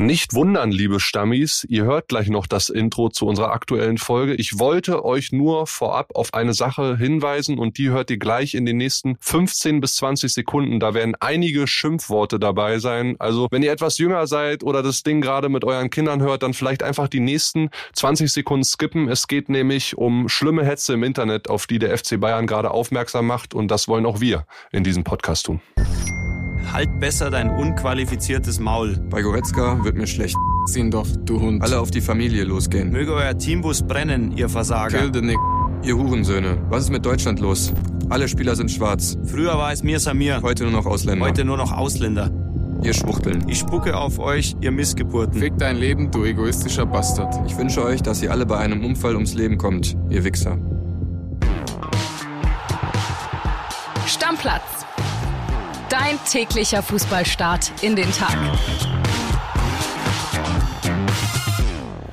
Nicht wundern, liebe Stammis, ihr hört gleich noch das Intro zu unserer aktuellen Folge. Ich wollte euch nur vorab auf eine Sache hinweisen und die hört ihr gleich in den nächsten 15 bis 20 Sekunden. Da werden einige Schimpfworte dabei sein. Also wenn ihr etwas jünger seid oder das Ding gerade mit euren Kindern hört, dann vielleicht einfach die nächsten 20 Sekunden skippen. Es geht nämlich um schlimme Hetze im Internet, auf die der FC Bayern gerade aufmerksam macht und das wollen auch wir in diesem Podcast tun. Halt besser dein unqualifiziertes Maul. Bei Goretzka wird mir schlecht. Ziehen doch, du Hund. Alle auf die Familie losgehen. Möge euer Teambus brennen, ihr Versager. Kill the Nick. Ihr Hurensöhne. Was ist mit Deutschland los? Alle Spieler sind schwarz. Früher war es mir Samir. Heute nur noch Ausländer. Heute nur noch Ausländer. Ihr Schwuchteln. Ich spucke auf euch, ihr Missgeburten. Fick dein Leben, du egoistischer Bastard. Ich wünsche euch, dass ihr alle bei einem Unfall ums Leben kommt, ihr Wichser. Stammplatz. Dein täglicher Fußballstart in den Tag.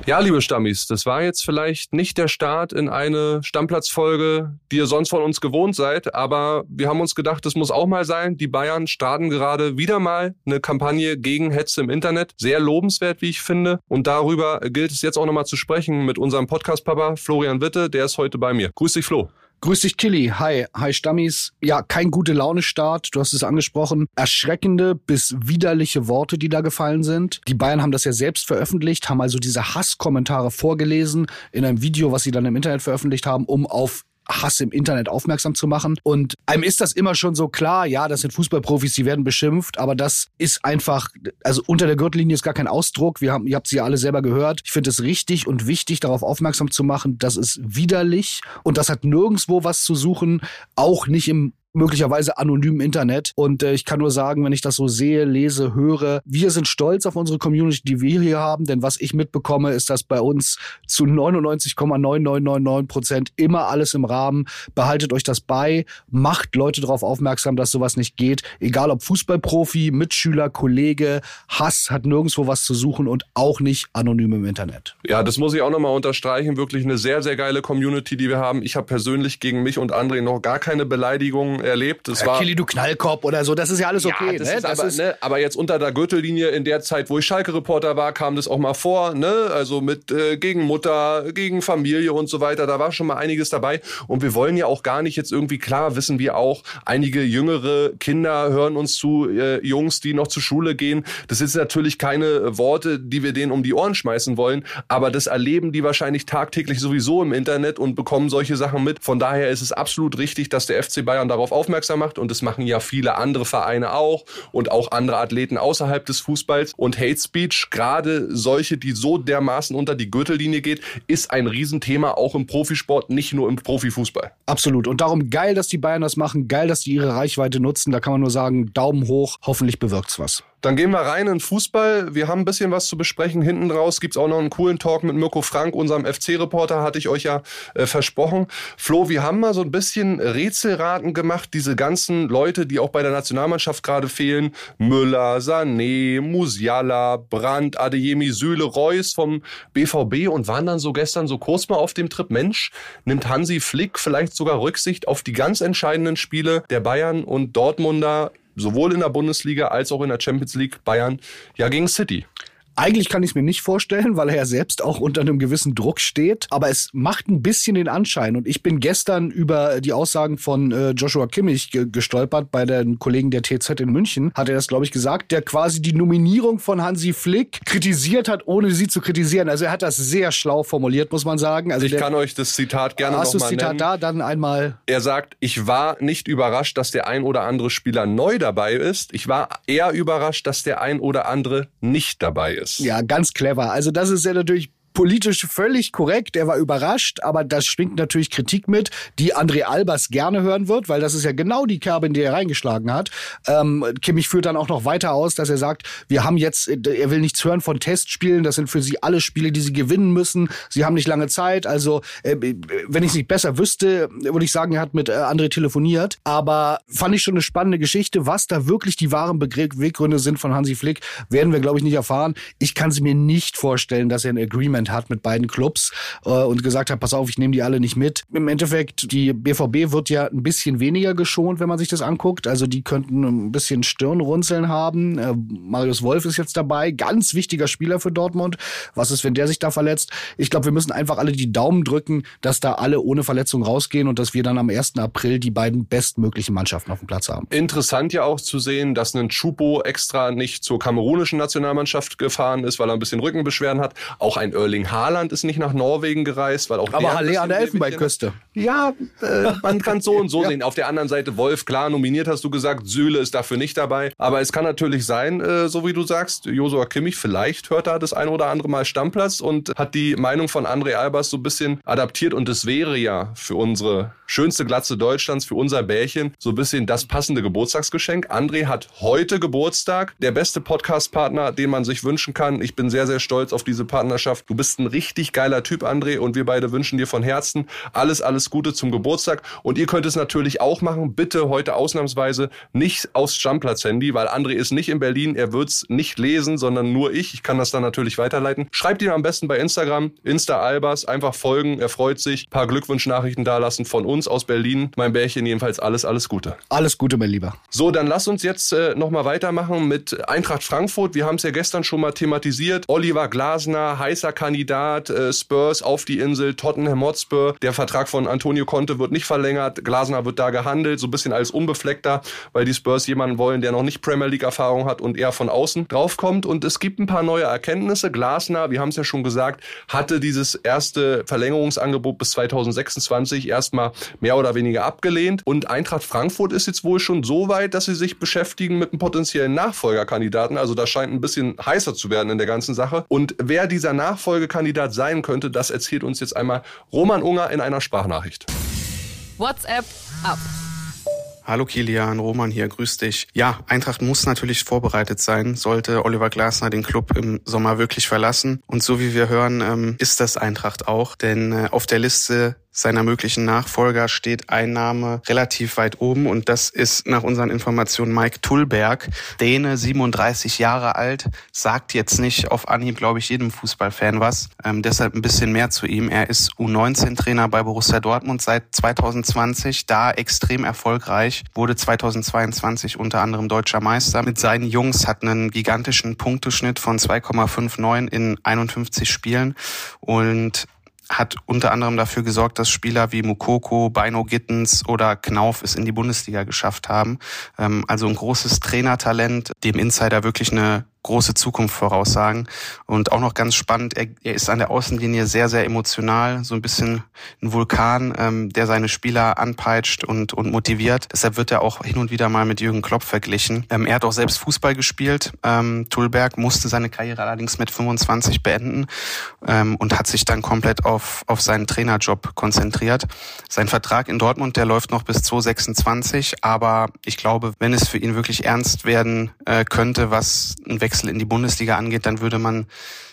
Ja, liebe Stammis, das war jetzt vielleicht nicht der Start in eine Stammplatzfolge, die ihr sonst von uns gewohnt seid, aber wir haben uns gedacht, das muss auch mal sein. Die Bayern starten gerade wieder mal eine Kampagne gegen Hetze im Internet. Sehr lobenswert, wie ich finde. Und darüber gilt es jetzt auch nochmal zu sprechen mit unserem Podcast-Papa Florian Witte, der ist heute bei mir. Grüß dich, Flo. Grüß dich, Killy. Hi, hi Stammis. Ja, kein gute Laune-Start. Du hast es angesprochen. Erschreckende bis widerliche Worte, die da gefallen sind. Die Bayern haben das ja selbst veröffentlicht, haben also diese Hasskommentare vorgelesen in einem Video, was sie dann im Internet veröffentlicht haben, um auf Hass im Internet aufmerksam zu machen. Und einem ist das immer schon so klar, ja, das sind Fußballprofis, die werden beschimpft, aber das ist einfach, also unter der Gürtellinie ist gar kein Ausdruck. Wir haben, ihr habt sie ja alle selber gehört. Ich finde es richtig und wichtig, darauf aufmerksam zu machen. Das ist widerlich und das hat nirgendwo was zu suchen, auch nicht im möglicherweise anonym Internet. Und äh, ich kann nur sagen, wenn ich das so sehe, lese, höre, wir sind stolz auf unsere Community, die wir hier haben, denn was ich mitbekomme, ist, dass bei uns zu 99,9999 Prozent immer alles im Rahmen. Behaltet euch das bei, macht Leute darauf aufmerksam, dass sowas nicht geht. Egal ob Fußballprofi, Mitschüler, Kollege, Hass hat nirgendwo was zu suchen und auch nicht anonym im Internet. Ja, das muss ich auch nochmal unterstreichen. Wirklich eine sehr, sehr geile Community, die wir haben. Ich habe persönlich gegen mich und André noch gar keine Beleidigungen erlebt. Das ja, war Killy, du Knallkopf oder so, das ist ja alles okay. Ja, das ne? ist das aber, ist, ne, aber jetzt unter der Gürtellinie in der Zeit, wo ich Schalke-Reporter war, kam das auch mal vor. Ne? Also mit äh, gegen Mutter, gegen Familie und so weiter. Da war schon mal einiges dabei. Und wir wollen ja auch gar nicht jetzt irgendwie, klar wissen wir auch, einige jüngere Kinder hören uns zu, äh, Jungs, die noch zur Schule gehen. Das ist natürlich keine Worte, die wir denen um die Ohren schmeißen wollen. Aber das erleben die wahrscheinlich tagtäglich sowieso im Internet und bekommen solche Sachen mit. Von daher ist es absolut richtig, dass der FC Bayern darauf aufmerksam macht und das machen ja viele andere Vereine auch und auch andere Athleten außerhalb des Fußballs. Und Hate Speech, gerade solche, die so dermaßen unter die Gürtellinie geht, ist ein Riesenthema auch im Profisport, nicht nur im Profifußball. Absolut. Und darum geil, dass die Bayern das machen, geil, dass die ihre Reichweite nutzen. Da kann man nur sagen, Daumen hoch, hoffentlich bewirkt's was. Dann gehen wir rein in Fußball. Wir haben ein bisschen was zu besprechen. Hinten raus gibt's auch noch einen coolen Talk mit Mirko Frank, unserem FC-Reporter, hatte ich euch ja äh, versprochen. Flo, wir haben mal so ein bisschen Rätselraten gemacht. Diese ganzen Leute, die auch bei der Nationalmannschaft gerade fehlen. Müller, Sané, Musiala, Brandt, Adeyemi, Süle, Reus vom BVB und waren dann so gestern so kurz mal auf dem Trip. Mensch, nimmt Hansi Flick vielleicht sogar Rücksicht auf die ganz entscheidenden Spiele der Bayern und Dortmunder sowohl in der Bundesliga als auch in der Champions League Bayern ja gegen City. Eigentlich kann ich es mir nicht vorstellen, weil er ja selbst auch unter einem gewissen Druck steht. Aber es macht ein bisschen den Anschein. Und ich bin gestern über die Aussagen von äh, Joshua Kimmich ge gestolpert bei den Kollegen der TZ in München. Hat er das, glaube ich, gesagt, der quasi die Nominierung von Hansi Flick kritisiert hat, ohne sie zu kritisieren. Also er hat das sehr schlau formuliert, muss man sagen. Also ich der, kann euch das Zitat gerne hast nochmal du das Zitat nennen. da? Dann einmal. Er sagt, ich war nicht überrascht, dass der ein oder andere Spieler neu dabei ist. Ich war eher überrascht, dass der ein oder andere nicht dabei ist. Ja, ganz clever. Also das ist ja natürlich politisch völlig korrekt. Er war überrascht, aber das schwingt natürlich Kritik mit, die André Albers gerne hören wird, weil das ist ja genau die Kerbe, in die er reingeschlagen hat. Ähm, Kimmich führt dann auch noch weiter aus, dass er sagt, wir haben jetzt, er will nichts hören von Testspielen, das sind für sie alle Spiele, die sie gewinnen müssen. Sie haben nicht lange Zeit, also äh, wenn ich es nicht besser wüsste, würde ich sagen, er hat mit äh, André telefoniert. Aber fand ich schon eine spannende Geschichte. Was da wirklich die wahren Beweggründe sind von Hansi Flick, werden wir, glaube ich, nicht erfahren. Ich kann sie mir nicht vorstellen, dass er ein Agreement abgelehnt hat mit beiden Clubs äh, und gesagt hat, pass auf, ich nehme die alle nicht mit. Im Endeffekt, die BVB wird ja ein bisschen weniger geschont, wenn man sich das anguckt. Also die könnten ein bisschen Stirnrunzeln haben. Äh, Marius Wolf ist jetzt dabei, ganz wichtiger Spieler für Dortmund. Was ist, wenn der sich da verletzt? Ich glaube, wir müssen einfach alle die Daumen drücken, dass da alle ohne Verletzung rausgehen und dass wir dann am 1. April die beiden bestmöglichen Mannschaften auf dem Platz haben. Interessant ja auch zu sehen, dass ein Chupo extra nicht zur kamerunischen Nationalmannschaft gefahren ist, weil er ein bisschen Rückenbeschwerden hat. Auch ein Erling Haaland ist nicht nach Norwegen gereist, weil auch Aber Halle an der Elfenbeinküste. Ja, äh, man kann so und so ja. sehen. Auf der anderen Seite Wolf, klar, nominiert hast du gesagt, Süle ist dafür nicht dabei. Aber es kann natürlich sein, äh, so wie du sagst, Josua Kimmich, vielleicht hört er das ein oder andere Mal Stammplatz und hat die Meinung von André Albers so ein bisschen adaptiert. Und es wäre ja für unsere schönste Glatze Deutschlands, für unser Bärchen, so ein bisschen das passende Geburtstagsgeschenk. André hat heute Geburtstag. Der beste Podcast-Partner, den man sich wünschen kann. Ich bin sehr, sehr stolz auf diese Partnerschaft. Du bist ein richtig geiler Typ, André, und wir beide wünschen dir von Herzen alles, alles Gute zum Geburtstag. Und ihr könnt es natürlich auch machen. Bitte heute ausnahmsweise nicht aufs Stammplatz-Handy, weil André ist nicht in Berlin. Er wird es nicht lesen, sondern nur ich. Ich kann das dann natürlich weiterleiten. Schreibt ihn am besten bei Instagram, Insta Albers, einfach folgen. Er freut sich. Ein paar Glückwunschnachrichten dalassen von uns uns aus Berlin, mein Bärchen jedenfalls alles, alles Gute. Alles Gute, mein Lieber. So, dann lass uns jetzt äh, nochmal weitermachen mit Eintracht Frankfurt. Wir haben es ja gestern schon mal thematisiert. Oliver Glasner, heißer Kandidat, äh, Spurs auf die Insel, Tottenham Hotspur. Der Vertrag von Antonio Conte wird nicht verlängert. Glasner wird da gehandelt, so ein bisschen als Unbefleckter, weil die Spurs jemanden wollen, der noch nicht Premier League Erfahrung hat und eher von außen draufkommt. Und es gibt ein paar neue Erkenntnisse. Glasner, wir haben es ja schon gesagt, hatte dieses erste Verlängerungsangebot bis 2026 erstmal mehr oder weniger abgelehnt. Und Eintracht Frankfurt ist jetzt wohl schon so weit, dass sie sich beschäftigen mit einem potenziellen Nachfolgerkandidaten. Also da scheint ein bisschen heißer zu werden in der ganzen Sache. Und wer dieser Nachfolgekandidat sein könnte, das erzählt uns jetzt einmal Roman Unger in einer Sprachnachricht. WhatsApp ab. Hallo Kilian, Roman hier, grüß dich. Ja, Eintracht muss natürlich vorbereitet sein, sollte Oliver Glasner den Club im Sommer wirklich verlassen. Und so wie wir hören, ähm, ist das Eintracht auch, denn äh, auf der Liste seiner möglichen Nachfolger steht ein Name relativ weit oben und das ist nach unseren Informationen Mike Tullberg, Däne, 37 Jahre alt, sagt jetzt nicht auf Anhieb, glaube ich, jedem Fußballfan was. Ähm, deshalb ein bisschen mehr zu ihm. Er ist U19-Trainer bei Borussia Dortmund seit 2020, da extrem erfolgreich, wurde 2022 unter anderem deutscher Meister. Mit seinen Jungs hat einen gigantischen Punkteschnitt von 2,59 in 51 Spielen und hat unter anderem dafür gesorgt, dass Spieler wie Mukoko, Beino Gittens oder Knauf es in die Bundesliga geschafft haben. Ähm, also ein großes Trainertalent, dem Insider wirklich eine große Zukunft voraussagen. Und auch noch ganz spannend, er, er ist an der Außenlinie sehr, sehr emotional, so ein bisschen ein Vulkan, ähm, der seine Spieler anpeitscht und, und motiviert. Deshalb wird er auch hin und wieder mal mit Jürgen Klopp verglichen. Ähm, er hat auch selbst Fußball gespielt. Ähm, Tulberg musste seine Karriere allerdings mit 25 beenden ähm, und hat sich dann komplett auf, auf seinen Trainerjob konzentriert. Sein Vertrag in Dortmund, der läuft noch bis 2026, aber ich glaube, wenn es für ihn wirklich ernst werden äh, könnte, was ein Wechsel in die Bundesliga angeht, dann würde man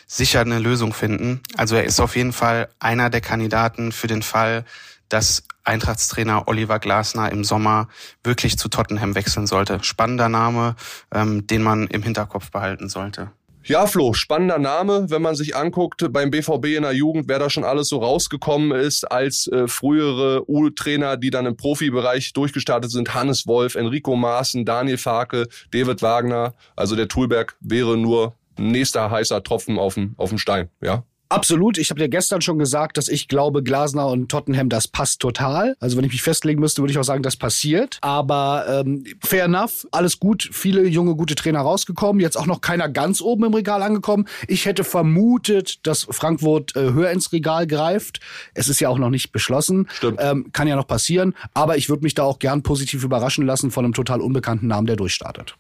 sicher eine Lösung finden. Also er ist auf jeden Fall einer der Kandidaten für den Fall, dass Eintrachtstrainer Oliver Glasner im Sommer wirklich zu Tottenham wechseln sollte. Spannender Name, ähm, den man im Hinterkopf behalten sollte. Ja, Flo, spannender Name, wenn man sich anguckt beim BVB in der Jugend, wer da schon alles so rausgekommen ist als äh, frühere U-Trainer, die dann im Profibereich durchgestartet sind. Hannes Wolf, Enrico Maaßen, Daniel Farke, David Wagner. Also der Tulberg wäre nur nächster heißer Tropfen auf dem Stein, ja. Absolut. Ich habe dir gestern schon gesagt, dass ich glaube, Glasner und Tottenham, das passt total. Also wenn ich mich festlegen müsste, würde ich auch sagen, das passiert. Aber ähm, fair enough, alles gut. Viele junge, gute Trainer rausgekommen. Jetzt auch noch keiner ganz oben im Regal angekommen. Ich hätte vermutet, dass Frankfurt äh, höher ins Regal greift. Es ist ja auch noch nicht beschlossen. Stimmt. Ähm, kann ja noch passieren. Aber ich würde mich da auch gern positiv überraschen lassen von einem total unbekannten Namen, der durchstartet.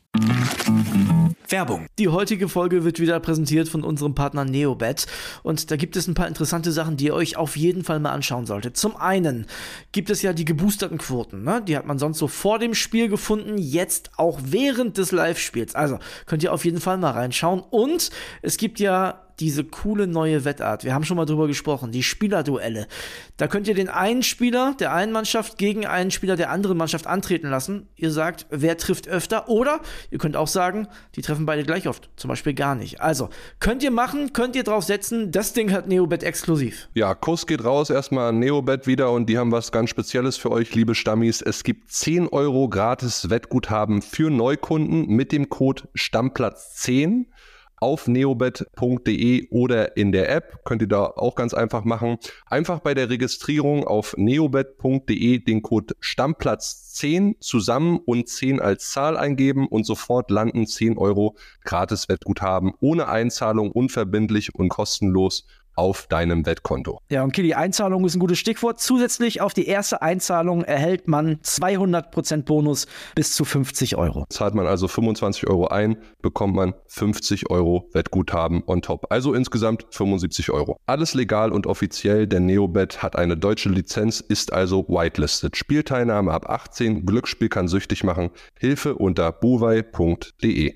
Werbung. Die heutige Folge wird wieder präsentiert von unserem Partner Neobet und da gibt es ein paar interessante Sachen, die ihr euch auf jeden Fall mal anschauen solltet. Zum einen gibt es ja die geboosterten Quoten, ne? die hat man sonst so vor dem Spiel gefunden, jetzt auch während des Live-Spiels. Also könnt ihr auf jeden Fall mal reinschauen und es gibt ja diese coole neue Wettart. Wir haben schon mal drüber gesprochen, die Spielerduelle. Da könnt ihr den einen Spieler der einen Mannschaft gegen einen Spieler der anderen Mannschaft antreten lassen. Ihr sagt, wer trifft öfter oder ihr könnt auch sagen, die treffen beide gleich oft, zum Beispiel gar nicht. Also, könnt ihr machen, könnt ihr drauf setzen, das Ding hat Neobet exklusiv. Ja, Kuss geht raus erstmal an Neobet wieder und die haben was ganz Spezielles für euch, liebe Stammis. Es gibt 10 Euro gratis Wettguthaben für Neukunden mit dem Code Stammplatz 10 auf neobet.de oder in der App. Könnt ihr da auch ganz einfach machen. Einfach bei der Registrierung auf neobet.de den Code Stammplatz 10 zusammen und 10 als Zahl eingeben und sofort landen 10 Euro gratis Wettguthaben ohne Einzahlung, unverbindlich und kostenlos auf deinem Wettkonto. Ja, und Kili, Einzahlung ist ein gutes Stichwort. Zusätzlich auf die erste Einzahlung erhält man 200% Bonus bis zu 50 Euro. Zahlt man also 25 Euro ein, bekommt man 50 Euro Wettguthaben on top. Also insgesamt 75 Euro. Alles legal und offiziell, denn Neobet hat eine deutsche Lizenz, ist also whitelisted. Spielteilnahme ab 18, Glücksspiel kann süchtig machen. Hilfe unter buwei.de.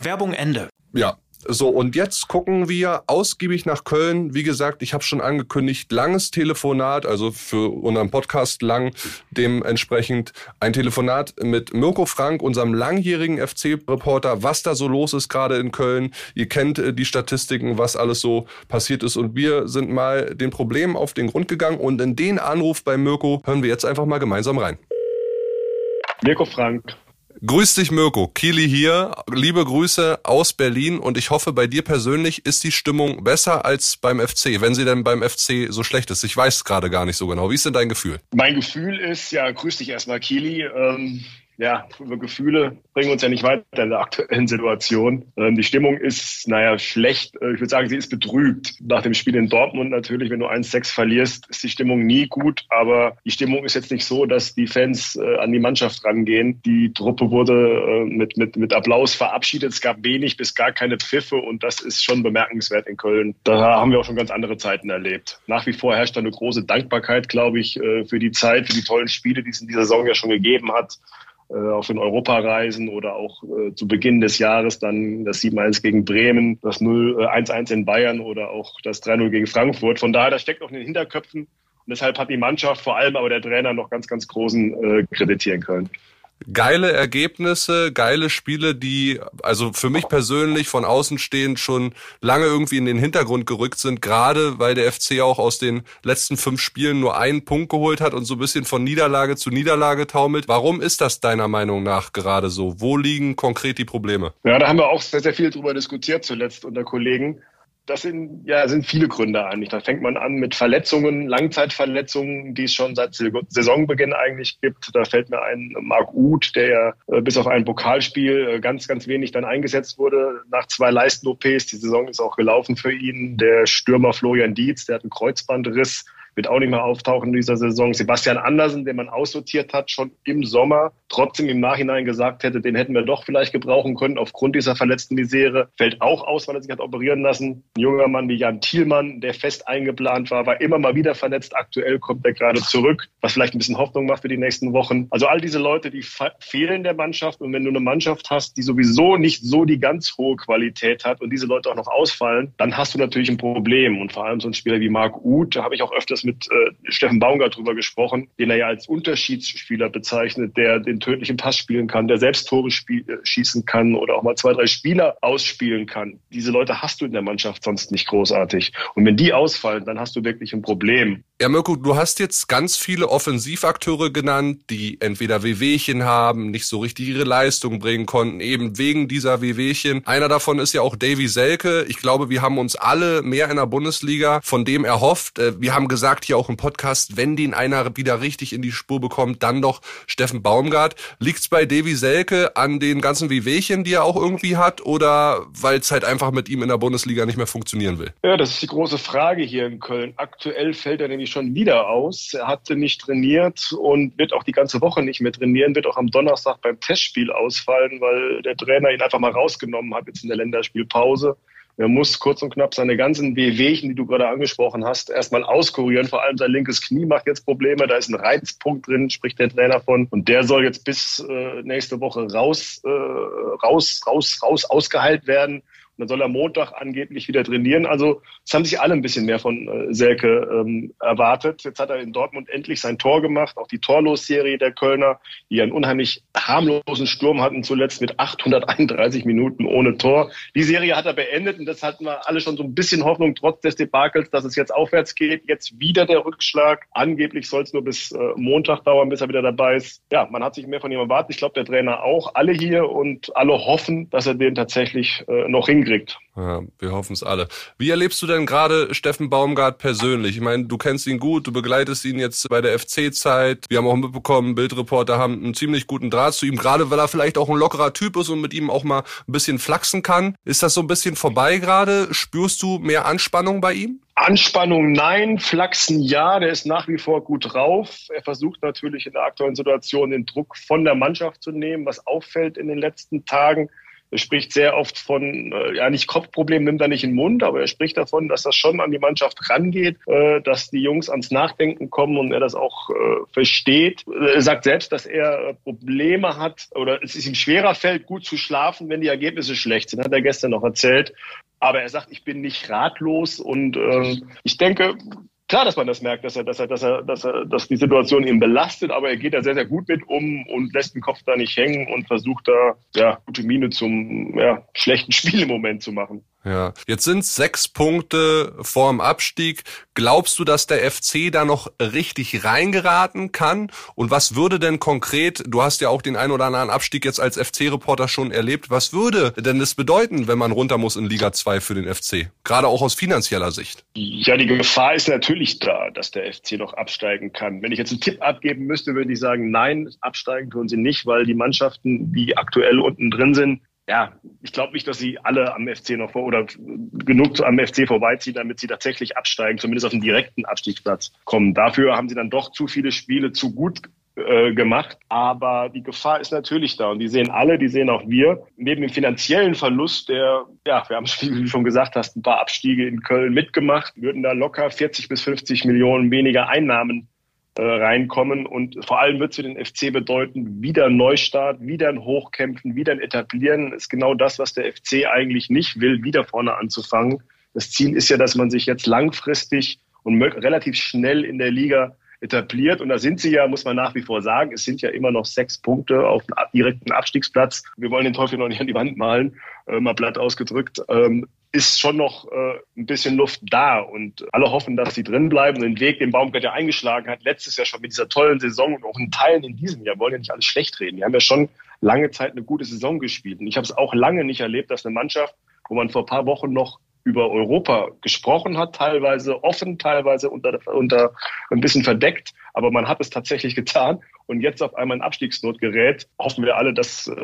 Werbung Ende. Ja, so, und jetzt gucken wir ausgiebig nach Köln. Wie gesagt, ich habe schon angekündigt, langes Telefonat, also für unseren Podcast lang, dementsprechend ein Telefonat mit Mirko Frank, unserem langjährigen FC-Reporter, was da so los ist gerade in Köln. Ihr kennt äh, die Statistiken, was alles so passiert ist. Und wir sind mal den Problemen auf den Grund gegangen. Und in den Anruf bei Mirko hören wir jetzt einfach mal gemeinsam rein. Mirko Frank, Grüß dich, Mirko. Kili hier. Liebe Grüße aus Berlin und ich hoffe, bei dir persönlich ist die Stimmung besser als beim FC, wenn sie denn beim FC so schlecht ist. Ich weiß gerade gar nicht so genau. Wie ist denn dein Gefühl? Mein Gefühl ist, ja, grüß dich erstmal, Kili. Ähm, ja, Gefühle bringen uns ja nicht weiter in der aktuellen Situation. Ähm, die Stimmung ist, naja, schlecht. Äh, ich würde sagen, sie ist betrübt. Nach dem Spiel in Dortmund natürlich, wenn du 1-6 verlierst, ist die Stimmung nie gut. Aber die Stimmung ist jetzt nicht so, dass die Fans äh, an die Mannschaft rangehen. Die Truppe wurde äh, mit, mit, mit Applaus verabschiedet. Es gab wenig bis gar keine Pfiffe und das ist schon bemerkenswert in Köln. Da haben wir auch schon ganz andere Zeiten erlebt. Nach wie vor herrscht da eine große Dankbarkeit, glaube ich, für die Zeit, für die tollen Spiele, die es in dieser Saison ja schon gegeben hat auf den Europareisen oder auch äh, zu Beginn des Jahres dann das 7-1 gegen Bremen, das 0-1-1 äh, in Bayern oder auch das 3-0 gegen Frankfurt. Von daher, das steckt auch in den Hinterköpfen. Und deshalb hat die Mannschaft, vor allem aber der Trainer, noch ganz, ganz großen äh, kreditieren können geile Ergebnisse, geile Spiele, die also für mich persönlich von außen stehend schon lange irgendwie in den Hintergrund gerückt sind, gerade weil der FC auch aus den letzten fünf Spielen nur einen Punkt geholt hat und so ein bisschen von Niederlage zu Niederlage taumelt. Warum ist das deiner Meinung nach gerade so? Wo liegen konkret die Probleme? Ja, da haben wir auch sehr, sehr viel drüber diskutiert zuletzt unter Kollegen. Das sind, ja, sind viele Gründe eigentlich. Da fängt man an mit Verletzungen, Langzeitverletzungen, die es schon seit Saisonbeginn eigentlich gibt. Da fällt mir ein Marc Uth, der ja äh, bis auf ein Pokalspiel äh, ganz, ganz wenig dann eingesetzt wurde nach zwei Leisten-OPs. Die Saison ist auch gelaufen für ihn. Der Stürmer Florian Dietz, der hat einen Kreuzbandriss wird auch nicht mehr auftauchen in dieser Saison. Sebastian Andersen, den man aussortiert hat, schon im Sommer, trotzdem im Nachhinein gesagt hätte, den hätten wir doch vielleicht gebrauchen können aufgrund dieser verletzten Misere, fällt auch aus, weil er sich hat operieren lassen. Ein junger Mann wie Jan Thielmann, der fest eingeplant war, war immer mal wieder verletzt. Aktuell kommt er gerade zurück, was vielleicht ein bisschen Hoffnung macht für die nächsten Wochen. Also all diese Leute, die fehlen der Mannschaft. Und wenn du eine Mannschaft hast, die sowieso nicht so die ganz hohe Qualität hat und diese Leute auch noch ausfallen, dann hast du natürlich ein Problem. Und vor allem so ein Spieler wie Marc Uth, da habe ich auch öfters mit äh, Steffen Baumgart drüber gesprochen, den er ja als Unterschiedsspieler bezeichnet, der den tödlichen Pass spielen kann, der selbst Tore äh, schießen kann oder auch mal zwei, drei Spieler ausspielen kann. Diese Leute hast du in der Mannschaft sonst nicht großartig. Und wenn die ausfallen, dann hast du wirklich ein Problem. Ja, Mirko, du hast jetzt ganz viele Offensivakteure genannt, die entweder Wehwehchen haben, nicht so richtig ihre Leistung bringen konnten, eben wegen dieser Wehwehchen. Einer davon ist ja auch Davy Selke. Ich glaube, wir haben uns alle mehr in der Bundesliga von dem erhofft. Äh, wir haben gesagt hier auch im Podcast, wenn den einer wieder richtig in die Spur bekommt, dann doch Steffen Baumgart. Liegt's bei Davy Selke an den ganzen Wehwehchen, die er auch irgendwie hat, oder weil es halt einfach mit ihm in der Bundesliga nicht mehr funktionieren will? Ja, das ist die große Frage hier in Köln. Aktuell fällt er nämlich eigentlich schon wieder aus. Er hatte nicht trainiert und wird auch die ganze Woche nicht mehr trainieren, wird auch am Donnerstag beim Testspiel ausfallen, weil der Trainer ihn einfach mal rausgenommen hat jetzt in der Länderspielpause. Er muss kurz und knapp seine ganzen Wehwehchen, die du gerade angesprochen hast, erstmal auskurieren. Vor allem sein linkes Knie macht jetzt Probleme. Da ist ein Reizpunkt drin, spricht der Trainer von. Und der soll jetzt bis äh, nächste Woche raus, äh, raus, raus, raus ausgeheilt werden. Dann soll er Montag angeblich wieder trainieren. Also es haben sich alle ein bisschen mehr von äh, Selke ähm, erwartet. Jetzt hat er in Dortmund endlich sein Tor gemacht. Auch die Torlos-Serie der Kölner, die einen unheimlich harmlosen Sturm hatten, zuletzt mit 831 Minuten ohne Tor. Die Serie hat er beendet und das hatten wir alle schon so ein bisschen Hoffnung, trotz des Debakels, dass es jetzt aufwärts geht. Jetzt wieder der Rückschlag. Angeblich soll es nur bis äh, Montag dauern, bis er wieder dabei ist. Ja, man hat sich mehr von ihm erwartet. Ich glaube, der Trainer auch. Alle hier und alle hoffen, dass er den tatsächlich äh, noch hinkriegt hinkriegt. Ja, wir hoffen es alle. Wie erlebst du denn gerade Steffen Baumgart persönlich? Ich meine, du kennst ihn gut, du begleitest ihn jetzt bei der FC-Zeit. Wir haben auch mitbekommen, Bildreporter haben einen ziemlich guten Draht zu ihm, gerade weil er vielleicht auch ein lockerer Typ ist und mit ihm auch mal ein bisschen flachsen kann. Ist das so ein bisschen vorbei gerade? Spürst du mehr Anspannung bei ihm? Anspannung nein, Flachsen ja, der ist nach wie vor gut drauf. Er versucht natürlich in der aktuellen Situation den Druck von der Mannschaft zu nehmen, was auffällt in den letzten Tagen. Er spricht sehr oft von, äh, ja nicht Kopfproblem, nimmt er nicht in den Mund, aber er spricht davon, dass das schon an die Mannschaft rangeht, äh, dass die Jungs ans Nachdenken kommen und er das auch äh, versteht. Er sagt selbst, dass er Probleme hat oder es ist ihm schwerer fällt, gut zu schlafen, wenn die Ergebnisse schlecht sind, hat er gestern noch erzählt. Aber er sagt, ich bin nicht ratlos und äh, ich denke, klar, dass man das merkt, dass er, dass er, dass er, dass er, dass die Situation ihn belastet, aber er geht da sehr, sehr gut mit um und lässt den Kopf da nicht hängen und versucht da, ja, gute Miene zum, ja, schlechten Spiel im Moment zu machen. Ja, jetzt sind sechs Punkte vorm Abstieg. Glaubst du, dass der FC da noch richtig reingeraten kann? Und was würde denn konkret, du hast ja auch den ein oder anderen Abstieg jetzt als FC-Reporter schon erlebt, was würde denn das bedeuten, wenn man runter muss in Liga 2 für den FC? Gerade auch aus finanzieller Sicht. Ja, die Gefahr ist natürlich da, dass der FC noch absteigen kann. Wenn ich jetzt einen Tipp abgeben müsste, würde ich sagen, nein, absteigen tun sie nicht, weil die Mannschaften, die aktuell unten drin sind, ja, ich glaube nicht, dass sie alle am FC noch vor oder genug am FC vorbeiziehen, damit sie tatsächlich absteigen, zumindest auf den direkten Abstiegsplatz kommen. Dafür haben sie dann doch zu viele Spiele zu gut äh, gemacht. Aber die Gefahr ist natürlich da und die sehen alle, die sehen auch wir. Neben dem finanziellen Verlust, der, ja, wir haben, wie du schon gesagt hast, ein paar Abstiege in Köln mitgemacht, würden da locker 40 bis 50 Millionen weniger Einnahmen äh, reinkommen. Und vor allem wird es für den FC bedeuten, wieder ein Neustart, wieder ein Hochkämpfen, wieder ein Etablieren. Ist genau das, was der FC eigentlich nicht will, wieder vorne anzufangen. Das Ziel ist ja, dass man sich jetzt langfristig und relativ schnell in der Liga etabliert. Und da sind sie ja, muss man nach wie vor sagen, es sind ja immer noch sechs Punkte auf dem direkten Abstiegsplatz. Wir wollen den Teufel noch nicht an die Wand malen, äh, mal platt ausgedrückt. Ähm, ist schon noch äh, ein bisschen Luft da und alle hoffen, dass sie drin bleiben. Den Weg, den Baumgart ja eingeschlagen hat, letztes Jahr schon mit dieser tollen Saison und auch in Teilen in diesem Jahr, wollen ja nicht alles schlecht reden. Die haben ja schon lange Zeit eine gute Saison gespielt. Und ich habe es auch lange nicht erlebt, dass eine Mannschaft, wo man vor paar Wochen noch über Europa gesprochen hat, teilweise offen, teilweise unter, unter ein bisschen verdeckt, aber man hat es tatsächlich getan und jetzt auf einmal in Abstiegsnot gerät, hoffen wir alle, dass, äh,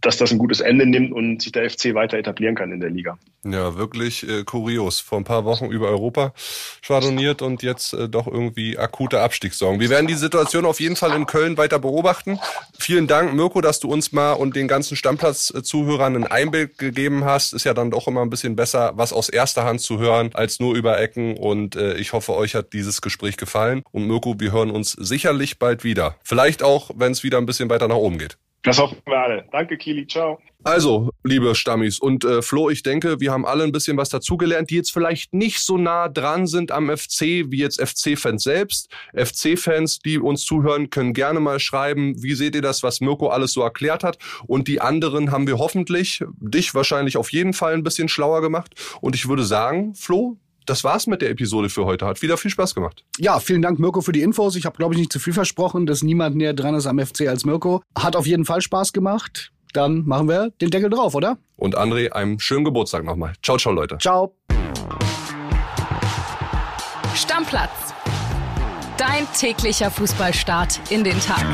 dass das ein gutes Ende nimmt und sich der FC weiter etablieren kann in der Liga. Ja, wirklich äh, kurios. Vor ein paar Wochen über Europa schwadroniert und jetzt äh, doch irgendwie akute Abstiegssorgen. Wir werden die Situation auf jeden Fall in Köln weiter beobachten. Vielen Dank, Mirko, dass du uns mal und den ganzen Stammplatz-Zuhörern ein Einblick gegeben hast. Ist ja dann doch immer ein bisschen besser, was aus erster Hand zu hören, als nur über Ecken. Und äh, ich hoffe, euch hat dieses Gespräch gefallen. Und Mirko, wir hören uns sicherlich bald wieder. Vielleicht auch, wenn es wieder ein bisschen weiter nach oben geht. Das hoffen wir alle. Danke, Kili. Ciao. Also, liebe Stammis und äh, Flo, ich denke, wir haben alle ein bisschen was dazugelernt, die jetzt vielleicht nicht so nah dran sind am FC wie jetzt FC-Fans selbst. FC-Fans, die uns zuhören, können gerne mal schreiben, wie seht ihr das, was Mirko alles so erklärt hat. Und die anderen haben wir hoffentlich, dich wahrscheinlich auf jeden Fall ein bisschen schlauer gemacht. Und ich würde sagen, Flo, das war's mit der Episode für heute. Hat wieder viel Spaß gemacht. Ja, vielen Dank, Mirko, für die Infos. Ich habe, glaube ich, nicht zu viel versprochen, dass niemand näher dran ist am FC als Mirko. Hat auf jeden Fall Spaß gemacht. Dann machen wir den Deckel drauf, oder? Und André, einen schönen Geburtstag nochmal. Ciao, ciao, Leute. Ciao. Stammplatz. Dein täglicher Fußballstart in den Tag.